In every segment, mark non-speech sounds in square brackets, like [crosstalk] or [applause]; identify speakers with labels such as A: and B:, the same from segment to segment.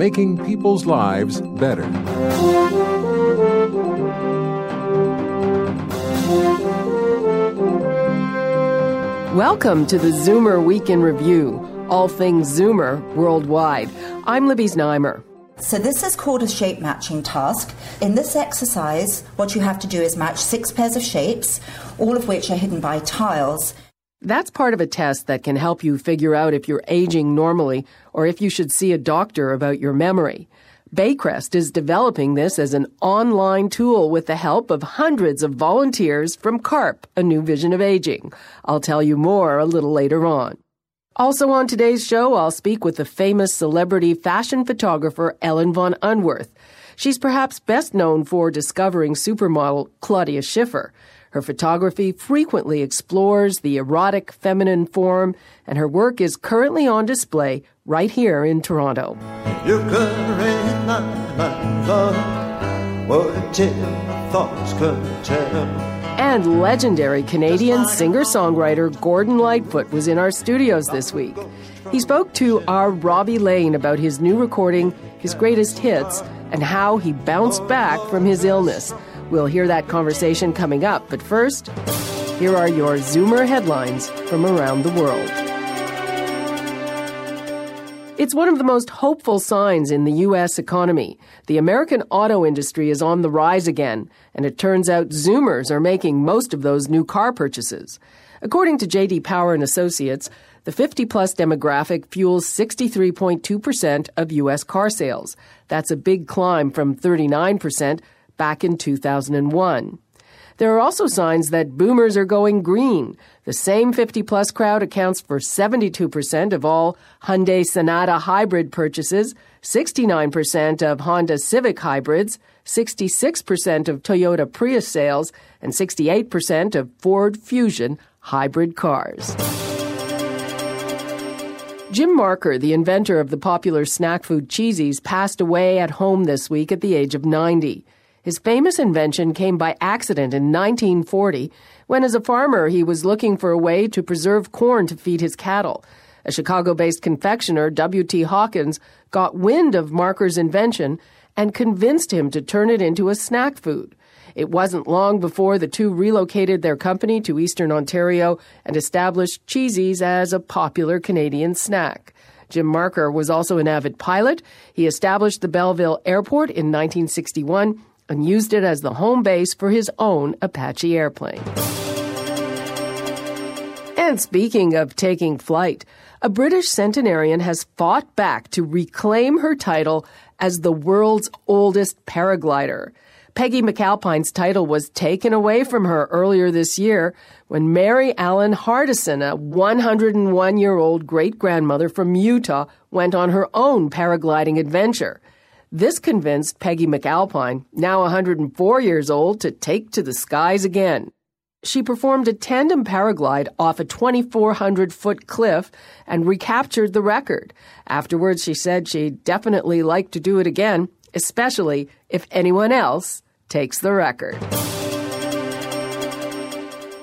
A: making people's lives better.
B: Welcome to the Zoomer Week in Review, all things Zoomer worldwide. I'm Libby Znaimer.
C: So this is called a shape matching task. In this exercise, what you have to do is match six pairs of shapes, all of which are hidden by tiles.
B: That's part of a test that can help you figure out if you're aging normally or if you should see a doctor about your memory. Baycrest is developing this as an online tool with the help of hundreds of volunteers from CARP, a new vision of aging. I'll tell you more a little later on. Also on today's show, I'll speak with the famous celebrity fashion photographer Ellen von Unwerth. She's perhaps best known for discovering supermodel Claudia Schiffer. Her photography frequently explores the erotic feminine form, and her work is currently on display right here in Toronto.
D: You could read my mind, love, what thoughts could tell.
B: And legendary Canadian singer songwriter Gordon Lightfoot was in our studios this week. He spoke to our Robbie Lane about his new recording, his greatest hits, and how he bounced back from his illness. We'll hear that conversation coming up, but first, here are your Zoomer headlines from around the world. It's one of the most hopeful signs in the U.S. economy. The American auto industry is on the rise again, and it turns out Zoomers are making most of those new car purchases. According to J.D. Power and Associates, the 50 plus demographic fuels 63.2% of U.S. car sales. That's a big climb from 39% back in 2001. There are also signs that boomers are going green. The same 50 plus crowd accounts for 72% of all Hyundai Sonata hybrid purchases, 69% of Honda Civic hybrids, 66% of Toyota Prius sales, and 68% of Ford Fusion hybrid cars. Jim Marker, the inventor of the popular snack food Cheesies, passed away at home this week at the age of 90. His famous invention came by accident in 1940 when, as a farmer, he was looking for a way to preserve corn to feed his cattle. A Chicago based confectioner, W.T. Hawkins, got wind of Marker's invention and convinced him to turn it into a snack food. It wasn't long before the two relocated their company to eastern Ontario and established Cheesies as a popular Canadian snack. Jim Marker was also an avid pilot. He established the Belleville Airport in 1961 and used it as the home base for his own Apache airplane. And speaking of taking flight, a British centenarian has fought back to reclaim her title as the world's oldest paraglider. Peggy McAlpine's title was taken away from her earlier this year when Mary Allen Hardison, a 101 year old great grandmother from Utah, went on her own paragliding adventure. This convinced Peggy McAlpine, now 104 years old, to take to the skies again. She performed a tandem paraglide off a 2,400 foot cliff and recaptured the record. Afterwards, she said she'd definitely like to do it again, especially if anyone else takes the record.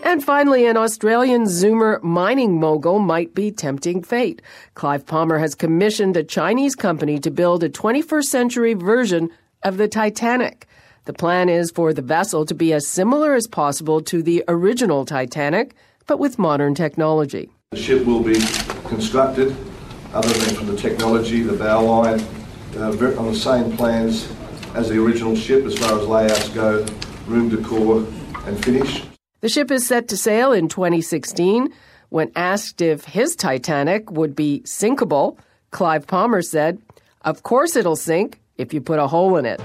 B: And finally, an Australian Zoomer mining mogul might be tempting fate. Clive Palmer has commissioned a Chinese company to build a 21st century version of the Titanic. The plan is for the vessel to be as similar as possible to the original Titanic, but with modern technology.
E: The ship will be constructed, other than from the technology, the bow line, uh, on the same plans as the original ship as far as layouts go, room decor and finish.
B: The ship is set to sail in 2016. When asked if his Titanic would be sinkable, Clive Palmer said, Of course it'll sink if you put a hole in it.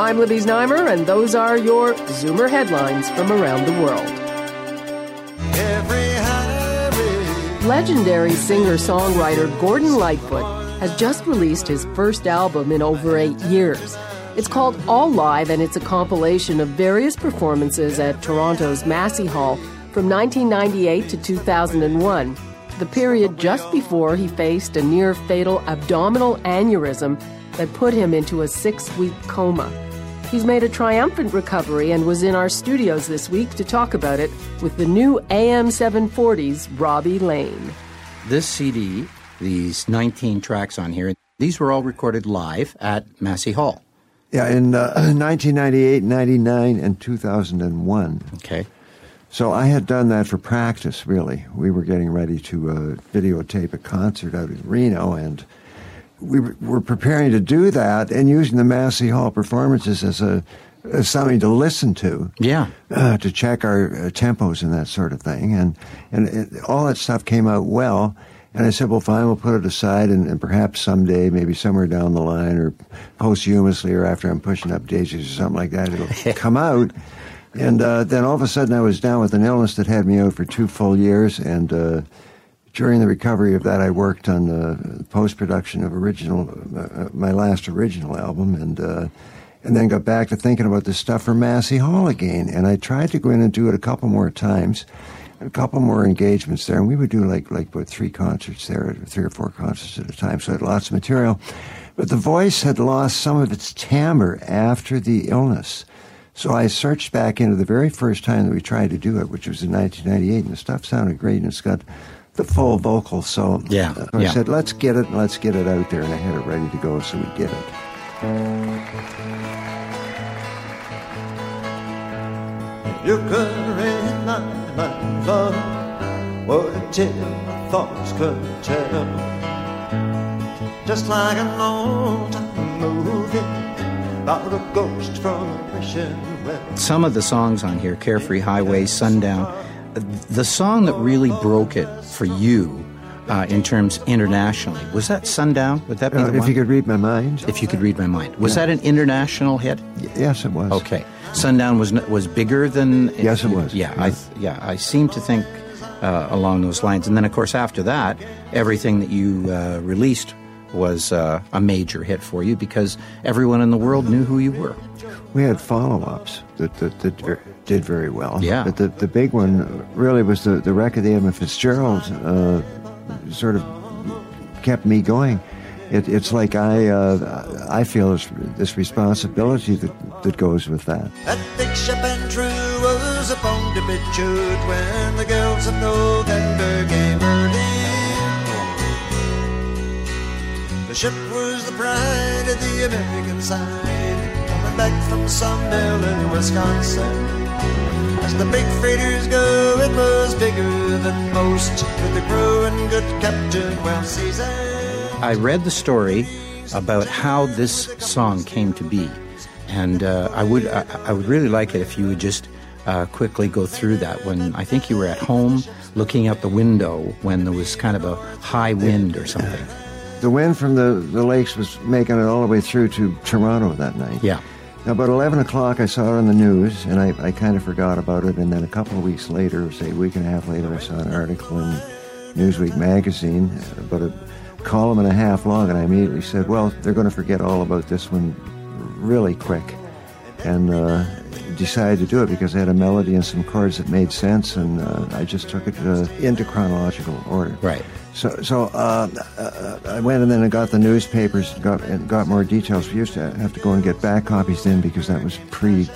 B: I'm Libby Znaimer, and those are your Zoomer headlines from around the world. Legendary singer songwriter Gordon Lightfoot has just released his first album in over eight years. It's called All Live, and it's a compilation of various performances at Toronto's Massey Hall from 1998 to 2001, the period just before he faced a near fatal abdominal aneurysm that put him into a six week coma. He's made a triumphant recovery and was in our studios this week to talk about it with the new AM 740's Robbie Lane.
F: This CD, these 19 tracks on here, these were all recorded live at Massey Hall.
G: Yeah, in uh, [clears throat] 1998, 99, and 2001.
F: Okay.
G: So I had done that for practice, really. We were getting ready to uh, videotape a concert out in Reno, and we were preparing to do that and using the Massey Hall performances as a as something to listen to.
F: Yeah.
G: Uh, to check our uh, tempos and that sort of thing, and and it, all that stuff came out well. And I said, well, fine, we'll put it aside, and, and, perhaps someday, maybe somewhere down the line, or posthumously, or after I'm pushing up daisies or something like that, it'll [laughs] come out. And uh, then all of a sudden, I was down with an illness that had me out for two full years. And uh, during the recovery of that, I worked on the post production of original, uh, my last original album, and uh, and then got back to thinking about this stuff for Massey Hall again. And I tried to go in and do it a couple more times a couple more engagements there, and we would do like like about three concerts there, three or four concerts at a time. So I had lots of material, but the voice had lost some of its timbre after the illness. So I searched back into the very first time that we tried to do it, which was in 1998, and the stuff sounded great, and it's got the full vocal. So,
F: yeah,
G: so I
F: yeah.
G: said, let's get it, and let's get it out there, and I had it ready to go, so we did it.
D: You could read my mind, love, whatever thoughts could tell. Just like an old movie from a wishing.
F: Some of the songs on here, Carefree Highway, Sundown, the song that really broke it for you uh, in terms internationally, was that Sundown? Would that be
G: Uh,
F: the
G: if
F: one?
G: you could read my mind,
F: If you could read my mind. Was that an international hit?
G: Y- yes, it was.
F: Okay. Sundown was was bigger than
G: Yes, it was.
F: Yeah, I yeah, I seem to think uh, along those lines. And then, of course, after that, everything that you uh, released was uh, a major hit for you because everyone in the world knew who you were.
G: We had follow-ups that, that, that did very well.
F: Yeah.
G: But the, the big one really was the, the record the Edmund Fitzgerald uh, sort of kept me going. It, it's like I uh, I feel this, this responsibility that, that goes with that.
D: Big ship and true was to be chewed when the girls of November. The ship was the pride of the American side, coming back from Sawmill in Wisconsin. As the big freighters go, it was bigger than most, with the crew and good captain well seasoned.
F: I read the story about how this song came to be, and uh, I would I, I would really like it if you would just uh, quickly go through that. When I think you were at home looking out the window when there was kind of a high wind or something.
G: The wind from the, the lakes was making it all the way through to Toronto that night.
F: Yeah.
G: About 11 o'clock, I saw it on the news, and I, I kind of forgot about it. And then a couple of weeks later, say a week and a half later, I saw an article in Newsweek magazine, about a column and a half long, and I immediately said, well, they're going to forget all about this one really quick. And uh, decided to do it because I had a melody and some chords that made sense, and uh, I just took it uh, into chronological order.
F: Right.
G: So, so uh, uh, I went and then I got the newspapers, got and got more details. We used to have to go and get back copies then because that was pre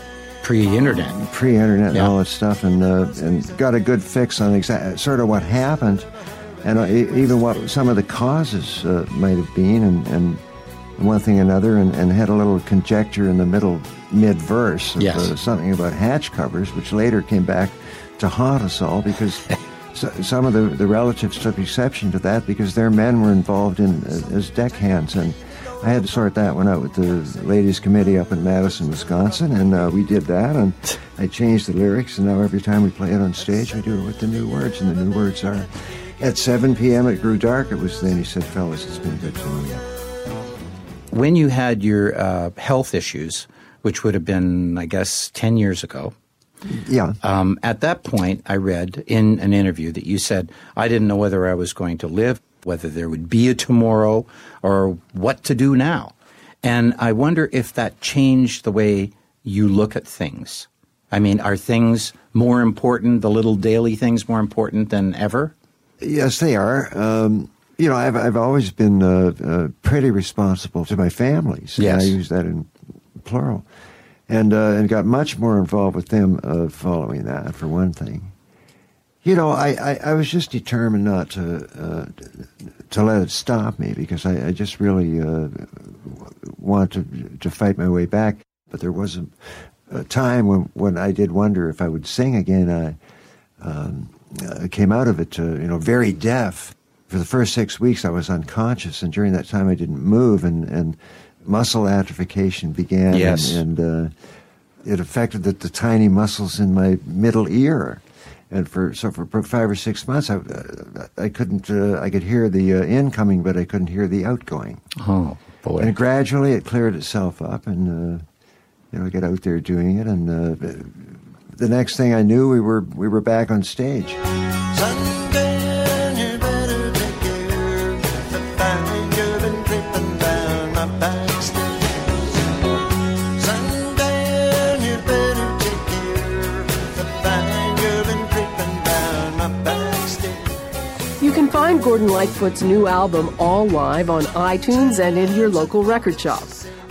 F: Pre-internet.
G: pre-internet and all that stuff, and uh, and got a good fix on exact sort of what happened, and uh, even what some of the causes uh, might have been, and, and one thing and another, and, and had a little conjecture in the middle mid verse of
F: Yes.
G: uh, something about hatch covers, which later came back to haunt us all because. [laughs] So, some of the, the relatives took exception to that because their men were involved in as deckhands, and I had to sort that one out with the ladies' committee up in Madison, Wisconsin, and uh, we did that. And I changed the lyrics, and now every time we play it on stage, I do it with the new words, and the new words are, "At 7 p.m. it grew dark." It was then he said, "Fellas, it's been good to know you."
F: When you had your uh, health issues, which would have been, I guess, ten years ago.
G: Yeah,
F: Um, at that point, I read in an interview that you said, I didn't know whether I was going to live, whether there would be a tomorrow, or what to do now. And I wonder if that changed the way you look at things. I mean, are things more important, the little daily things more important than ever?
G: Yes, they are. Um, you know, I've, I've always been uh, uh, pretty responsible to my families.
F: Yes.
G: I use that in plural. And, uh, and got much more involved with them uh, following that, for one thing. You know, I, I, I was just determined not to uh, to let it stop me because I, I just really uh, wanted to, to fight my way back. But there was a, a, time when, when I did wonder if I would sing again. I um, uh, came out of it, you know, very deaf. For the first six weeks, I was unconscious, and during that time, I didn't move, and, and muscle atrophication began.
F: Yes.
G: And, and uh, it affected the, the tiny muscles in my middle ear and for so for five or six months, I, I couldn't. Uh, I could hear the uh, incoming, but I couldn't hear the outgoing.
F: Oh boy!
G: And gradually, it cleared itself up, and uh, you know, I got out there doing it, and uh, the next thing I knew, we were we were back on stage.
B: find Gordon Lightfoot's new album All Live on iTunes and in your local record shop.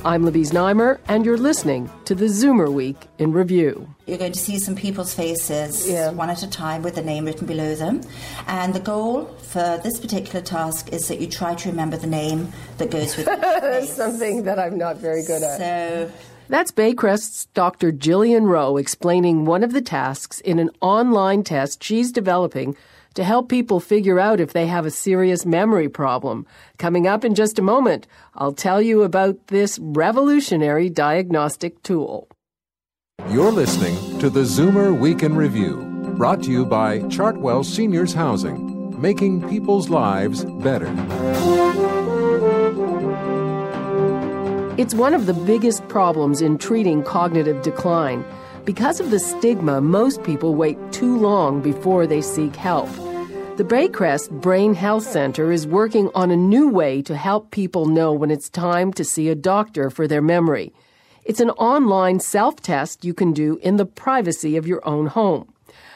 B: I'm Libby Znaimer, and you're listening to the Zoomer Week in Review.
C: You're going to see some people's faces
B: yeah.
C: one at a time with the name written below them. And the goal for this particular task is that you try to remember the name that goes with it. [laughs]
B: Something that I'm not very good at.
C: So.
B: That's Baycrest's Dr. Jillian Rowe explaining one of the tasks in an online test she's developing to help people figure out if they have a serious memory problem. Coming up in just a moment, I'll tell you about this revolutionary diagnostic tool.
A: You're listening to the Zoomer Week in Review, brought to you by Chartwell Seniors Housing, making people's lives better.
B: It's one of the biggest problems in treating cognitive decline. Because of the stigma, most people wait too long before they seek help. The Baycrest Brain Health Center is working on a new way to help people know when it's time to see a doctor for their memory. It's an online self test you can do in the privacy of your own home.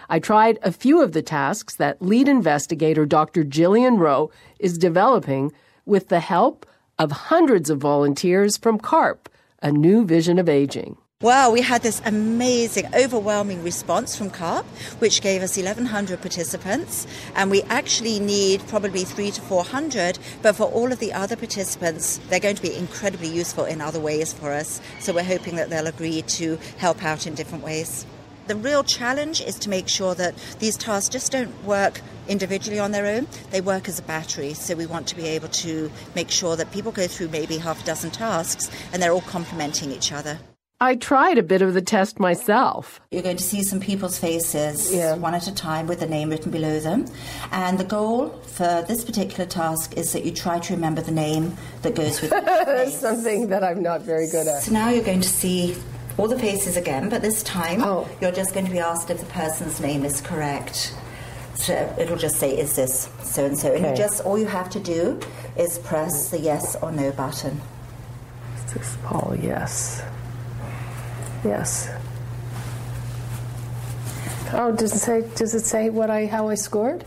B: I tried a few of the tasks that lead investigator Dr. Jillian Rowe is developing with the help of hundreds of volunteers from CARP, a new vision of aging.
C: Well, we had this amazing, overwhelming response from CARP, which gave us 1,100 participants, and we actually need probably three to 400. But for all of the other participants, they're going to be incredibly useful in other ways for us. So we're hoping that they'll agree to help out in different ways. The real challenge is to make sure that these tasks just don't work individually on their own, they work as a battery. So we want to be able to make sure that people go through maybe half a dozen tasks and they're all complementing each other.
B: I tried a bit of the test myself.
C: You're going to see some people's faces
B: yeah.
C: one at a time with the name written below them. And the goal for this particular task is that you try to remember the name that goes with [laughs] it.
B: Something that I'm not very good at.
C: So now you're going to see all the faces again, but this time
B: oh.
C: you're just going to be asked if the person's name is correct. So it'll just say, is this so and so? And you just all you have to do is press the yes or no button.
B: Is this Paul? Yes. Yes. Oh, does it say? Does it say what I how I scored?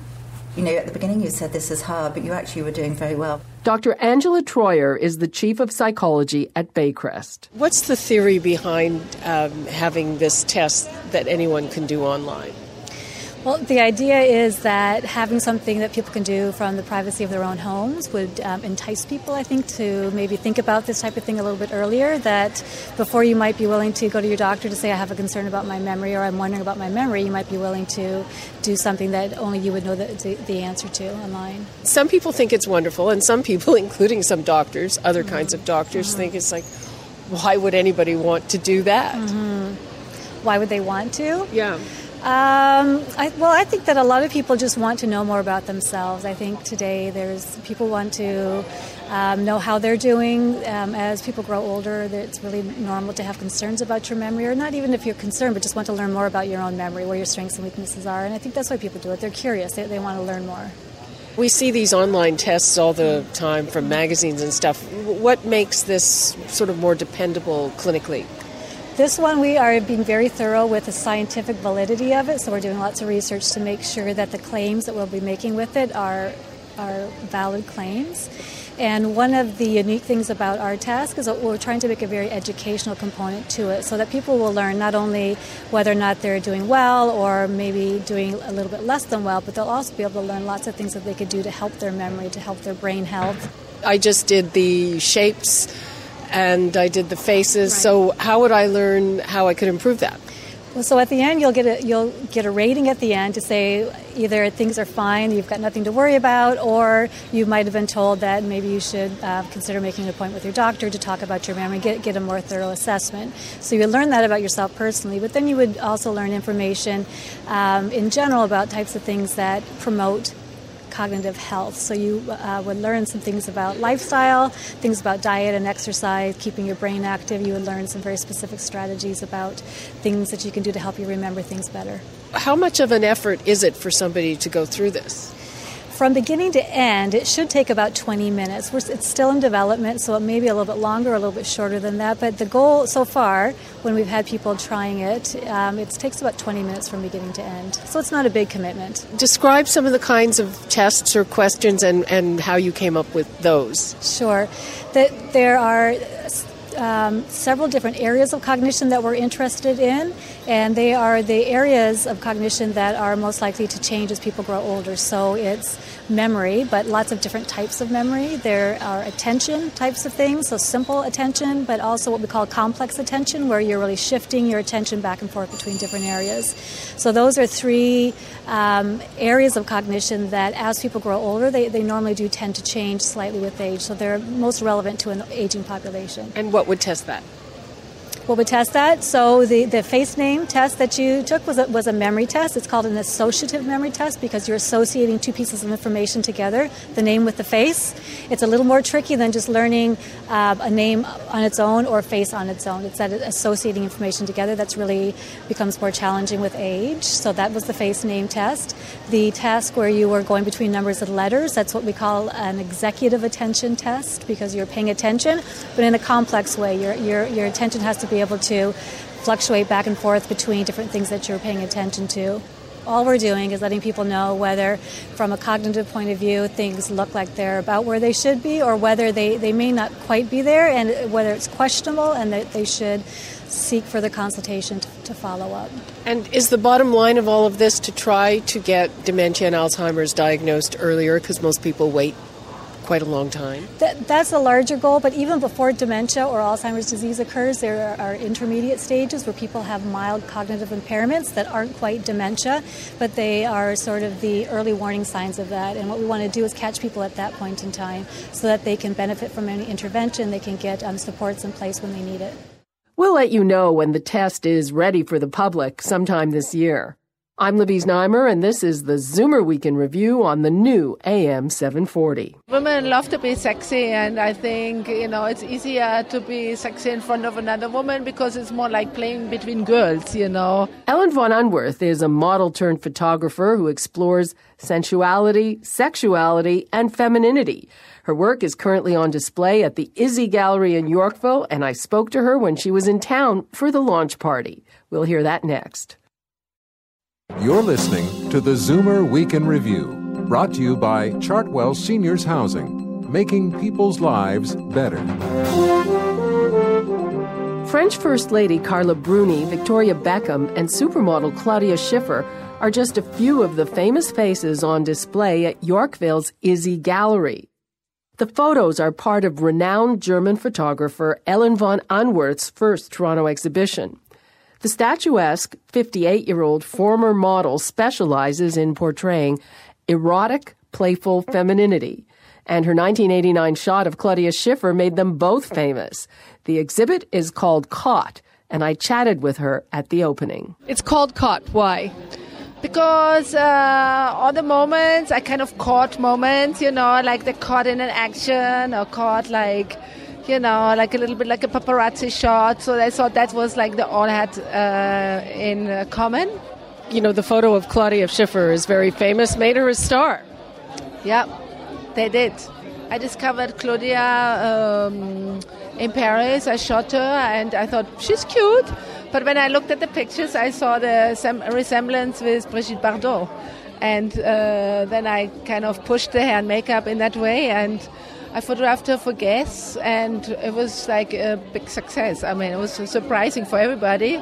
C: You know, at the beginning you said this is hard, but you actually were doing very well.
B: Dr. Angela Troyer is the chief of psychology at Baycrest. What's the theory behind um, having this test that anyone can do online?
H: Well, the idea is that having something that people can do from the privacy of their own homes would um, entice people, I think, to maybe think about this type of thing a little bit earlier. That before you might be willing to go to your doctor to say, I have a concern about my memory or I'm wondering about my memory, you might be willing to do something that only you would know the, the answer to online.
B: Some people think it's wonderful, and some people, [laughs] including some doctors, other mm-hmm. kinds of doctors, mm-hmm. think it's like, why would anybody want to do that?
H: Mm-hmm. Why would they want to?
B: Yeah.
H: Um, I, well, I think that a lot of people just want to know more about themselves. I think today there's people want to um, know how they're doing. Um, as people grow older, it's really normal to have concerns about your memory, or not even if you're concerned, but just want to learn more about your own memory, where your strengths and weaknesses are. And I think that's why people do it. They're curious. They, they want to learn more.
B: We see these online tests all the time from magazines and stuff. What makes this sort of more dependable clinically?
H: This one, we are being very thorough with the scientific validity of it, so we're doing lots of research to make sure that the claims that we'll be making with it are, are valid claims. And one of the unique things about our task is that we're trying to make a very educational component to it so that people will learn not only whether or not they're doing well or maybe doing a little bit less than well, but they'll also be able to learn lots of things that they could do to help their memory, to help their brain health.
B: I just did the shapes and I did the faces. Right. So how would I learn how I could improve that?
H: Well, so at the end, you'll get a you'll get a rating at the end to say either things are fine, you've got nothing to worry about, or you might have been told that maybe you should uh, consider making an appointment with your doctor to talk about your memory, get get a more thorough assessment. So you learn that about yourself personally, but then you would also learn information um, in general about types of things that promote cognitive health. So you uh, would learn some things about lifestyle, things about diet and exercise, keeping your brain active. You would learn some very specific strategies about things that you can do to help you remember things better.
B: How much of an effort is it for somebody to go through this?
H: From beginning to end, it should take about 20 minutes. It's still in development, so it may be a little bit longer, a little bit shorter than that. But the goal so far, when we've had people trying it, um, it takes about 20 minutes from beginning to end. So it's not a big commitment.
B: Describe some of the kinds of tests or questions and, and how you came up with those.
H: Sure. That there are um, several different areas of cognition that we're interested in, and they are the areas of cognition that are most likely to change as people grow older. So it's memory, but lots of different types of memory. There are attention types of things, so simple attention, but also what we call complex attention, where you're really shifting your attention back and forth between different areas. So those are three um, areas of cognition that, as people grow older, they, they normally do tend to change slightly with age. So they're most relevant to an aging population.
B: And what would test that?
H: What would test that? So the, the face name test that you took was a, was a memory test. It's called an associative memory test because you're associating two pieces of information together, the name with the face. It's a little more tricky than just learning uh, a name on its own or a face on its own. It's that associating information together that's really becomes more challenging with age. So that was the face name test. The task where you were going between numbers and letters, that's what we call an executive attention test because you're paying attention, but in a complex way. Your, your, your attention has to be be able to fluctuate back and forth between different things that you're paying attention to. All we're doing is letting people know whether, from a cognitive point of view, things look like they're about where they should be, or whether they, they may not quite be there, and whether it's questionable and that they should seek further consultation to, to follow up.
B: And is the bottom line of all of this to try to get dementia and Alzheimer's diagnosed earlier because most people wait quite a long time.
H: That, that's a larger goal, but even before dementia or Alzheimer's disease occurs, there are intermediate stages where people have mild cognitive impairments that aren't quite dementia, but they are sort of the early warning signs of that. And what we want to do is catch people at that point in time so that they can benefit from any intervention, they can get um, supports in place when they need it.
B: We'll let you know when the test is ready for the public sometime this year. I'm Libby Znaimer, and this is the Zoomer Weekend Review on the new AM 740.
I: Women love to be sexy, and I think, you know, it's easier to be sexy in front of another woman because it's more like playing between girls, you know.
B: Ellen von Unwerth is a model turned photographer who explores sensuality, sexuality, and femininity. Her work is currently on display at the Izzy Gallery in Yorkville, and I spoke to her when she was in town for the launch party. We'll hear that next.
A: You're listening to the Zoomer Week in Review, brought to you by Chartwell Seniors Housing, making people's lives better.
B: French First Lady Carla Bruni, Victoria Beckham, and supermodel Claudia Schiffer are just a few of the famous faces on display at Yorkville's Izzy Gallery. The photos are part of renowned German photographer Ellen von Unwerth's first Toronto exhibition. The statuesque 58 year old former model specializes in portraying erotic, playful femininity. And her 1989 shot of Claudia Schiffer made them both famous. The exhibit is called Caught, and I chatted with her at the opening.
I: It's called Caught. Why? Because uh, all the moments, I kind of caught moments, you know, like the caught in an action or caught like you know, like a little bit like a paparazzi shot. So I thought that was like the all had uh, in common.
B: You know, the photo of Claudia Schiffer is very famous, made her a star.
I: Yeah, they did. I discovered Claudia um, in Paris. I shot her and I thought she's cute. But when I looked at the pictures, I saw the sem- resemblance with Brigitte Bardot. And uh, then I kind of pushed the hair and makeup in that way. And I photographed her for guests, and it was like a big success. I mean, it was surprising for everybody.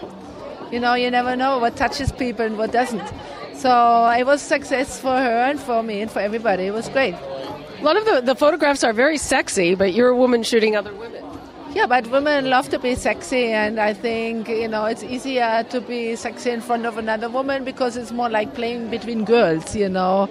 I: You know, you never know what touches people and what doesn't. So it was success for her and for me and for everybody. It was great.
B: A lot of the, the photographs are very sexy, but you're a woman shooting other women.
I: Yeah, but women love to be sexy, and I think you know it's easier to be sexy in front of another woman because it's more like playing between girls. You know,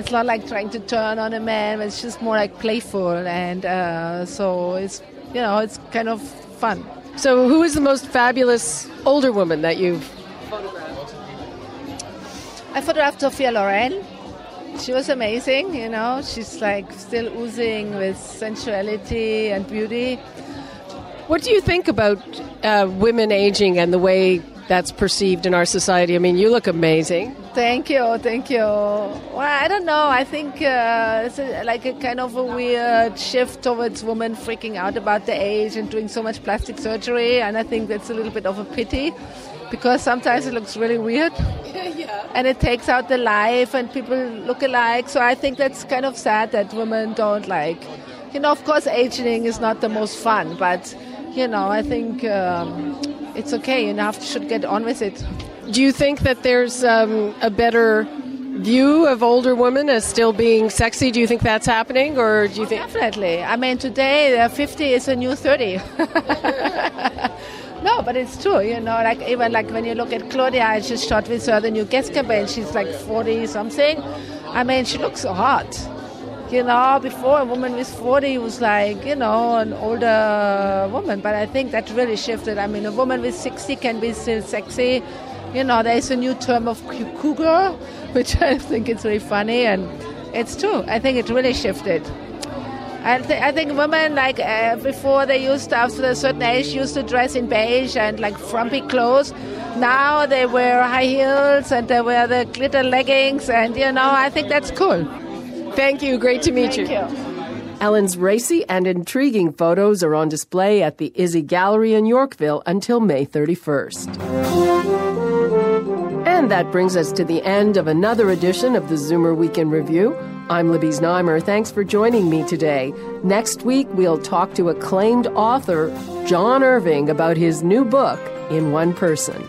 I: it's not like trying to turn on a man. It's just more like playful, and uh, so it's you know it's kind of fun.
B: So, who is the most fabulous older woman that you've photographed?
I: I photographed Sophia Loren. She was amazing, you know. She's like still oozing with sensuality and beauty.
B: What do you think about uh, women aging and the way that's perceived in our society? I mean, you look amazing.
I: Thank you, thank you. Well, I don't know. I think uh, it's a, like a kind of a weird shift towards women freaking out about the age and doing so much plastic surgery, and I think that's a little bit of a pity because sometimes it looks really weird. [laughs]
B: yeah.
I: And it takes out the life, and people look alike. So I think that's kind of sad that women don't like. You know, of course, aging is not the most fun, but you know, I think um, it's okay. You have to, should get on with it.
B: Do you think that there's um, a better view of older women as still being sexy? Do you think that's happening, or do you think
I: definitely? I mean, today uh, 50 is a new 30. [laughs] no, but it's true. You know, like even like when you look at Claudia, I just shot with her the new Guess campaign. She's like 40 something. I mean, she looks hot. You know, before a woman was 40 was like, you know, an older woman. But I think that really shifted. I mean, a woman with 60 can be still sexy. You know, there's a new term of cougar, [laughs] which I think is really funny. And it's true. I think it really shifted. I, th- I think women, like uh, before, they used to, after a certain age, used to dress in beige and like frumpy clothes. Now they wear high heels and they wear the glitter leggings, and you know, I think that's cool.
B: Thank you. Great to meet
I: Thank
B: you.
I: you.
B: Ellen's racy and intriguing photos are on display at the Izzy Gallery in Yorkville until May 31st. And that brings us to the end of another edition of the Zoomer Weekend Review. I'm Libby Znaimer. Thanks for joining me today. Next week, we'll talk to acclaimed author John Irving about his new book, In One Person.